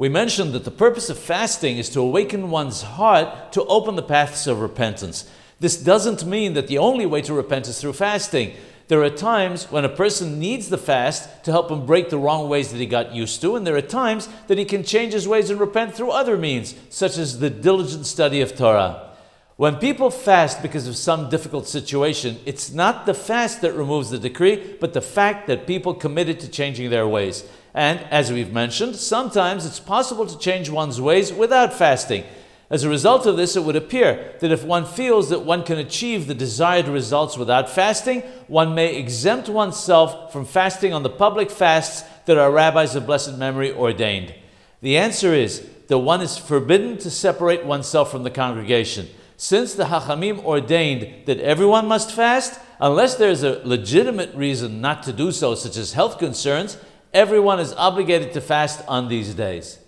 We mentioned that the purpose of fasting is to awaken one's heart to open the paths of repentance. This doesn't mean that the only way to repent is through fasting. There are times when a person needs the fast to help him break the wrong ways that he got used to, and there are times that he can change his ways and repent through other means, such as the diligent study of Torah. When people fast because of some difficult situation, it's not the fast that removes the decree, but the fact that people committed to changing their ways. And as we've mentioned, sometimes it's possible to change one's ways without fasting. As a result of this, it would appear that if one feels that one can achieve the desired results without fasting, one may exempt oneself from fasting on the public fasts that our rabbis of blessed memory ordained. The answer is that one is forbidden to separate oneself from the congregation. Since the Hachamim ordained that everyone must fast, unless there is a legitimate reason not to do so, such as health concerns, everyone is obligated to fast on these days.